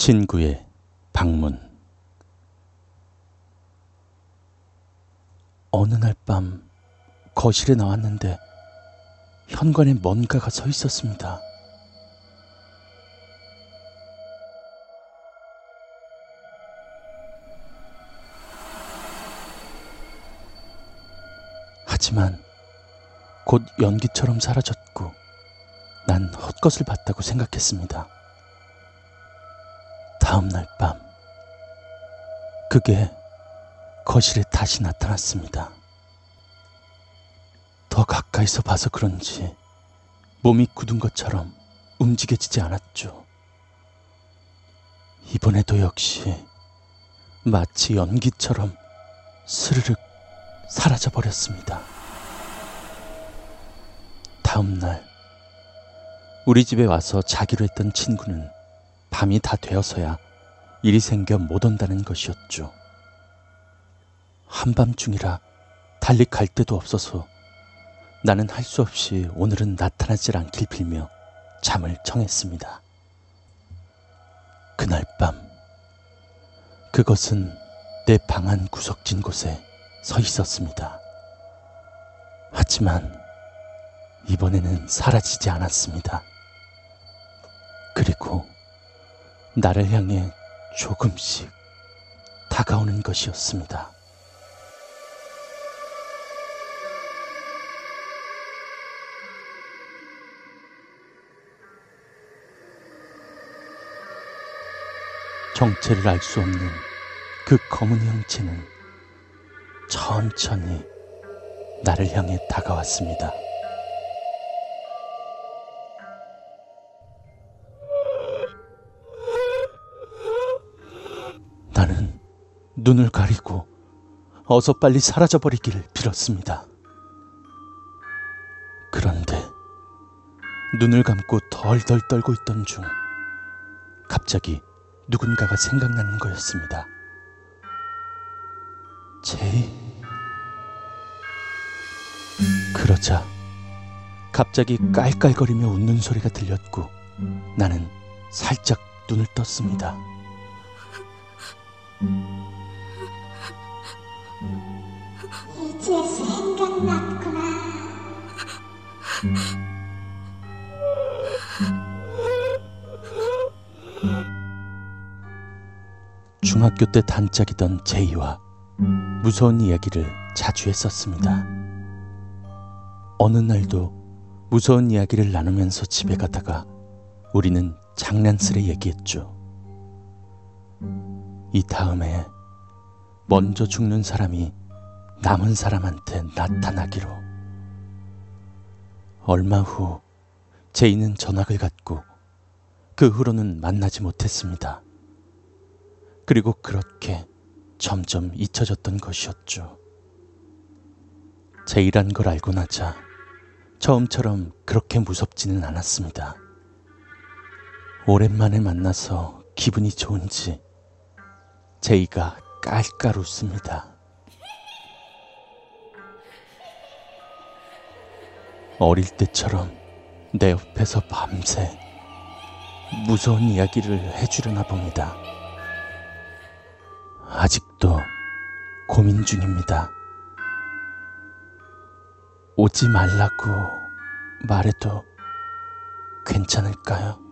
친구의 방문 어느 날 밤 거실에 나왔는데 현관에 뭔가가 서 있었습니다. 하지만 곧 연기처럼 사라졌고 난 헛것을 봤다고 생각했습니다. 다음 날 밤, 그게 거실에 다시 나타났습니다. 더 가까이서 봐서 그런지 몸이 굳은 것처럼 움직여지지 않았죠. 이번에도 역시 마치 연기처럼 스르륵 사라져 버렸습니다. 다음 날, 우리 집에 와서 자기로 했던 친구는 밤이 다 되어서야 일이 생겨 못 온다는 것이었죠. 한밤중이라 달리 갈 데도 없어서 나는 할 수 없이 오늘은 나타나질 않길 빌며 잠을 청했습니다. 그날 밤, 그것은 내 방 안 구석진 곳에 서 있었습니다. 하지만 이번에는 사라지지 않았습니다. 그리고 나를 향해 조금씩 다가오는 것이었습니다. 정체를 알 수 없는 그 검은 형체는 천천히 나를 향해 다가왔습니다. 나는 눈을 가리고 어서 빨리 사라져버리기를 빌었습니다. 그런데 눈을 감고 덜덜 떨고 있던 중 갑자기 누군가가 생각나는 거였습니다. 제이. 그러자 갑자기 깔깔거리며 웃는 소리가 들렸고 나는 살짝 눈을 떴습니다. 이제 생각났구나. 중학교 때 단짝이던 제이와 무서운 이야기를 자주 했었습니다. 어느 날도 무서운 이야기를 나누면서 집에 가다가 우리는 장난스레 얘기했죠. 이 다음에 먼저 죽는 사람이 남은 사람한테 나타나기로. 얼마 후 제이는 전학을 갔고 그 후로는 만나지 못했습니다. 그리고 그렇게 점점 잊혀졌던 것이었죠. 제이란 걸 알고 나자 처음처럼 그렇게 무섭지는 않았습니다. 오랜만에 만나서 기분이 좋은지 제이가 깔깔 웃습니다. 어릴 때처럼 내 옆에서 밤새 무서운 이야기를 해주려나 봅니다. 아직도 고민 중입니다. 오지 말라고 말해도 괜찮을까요?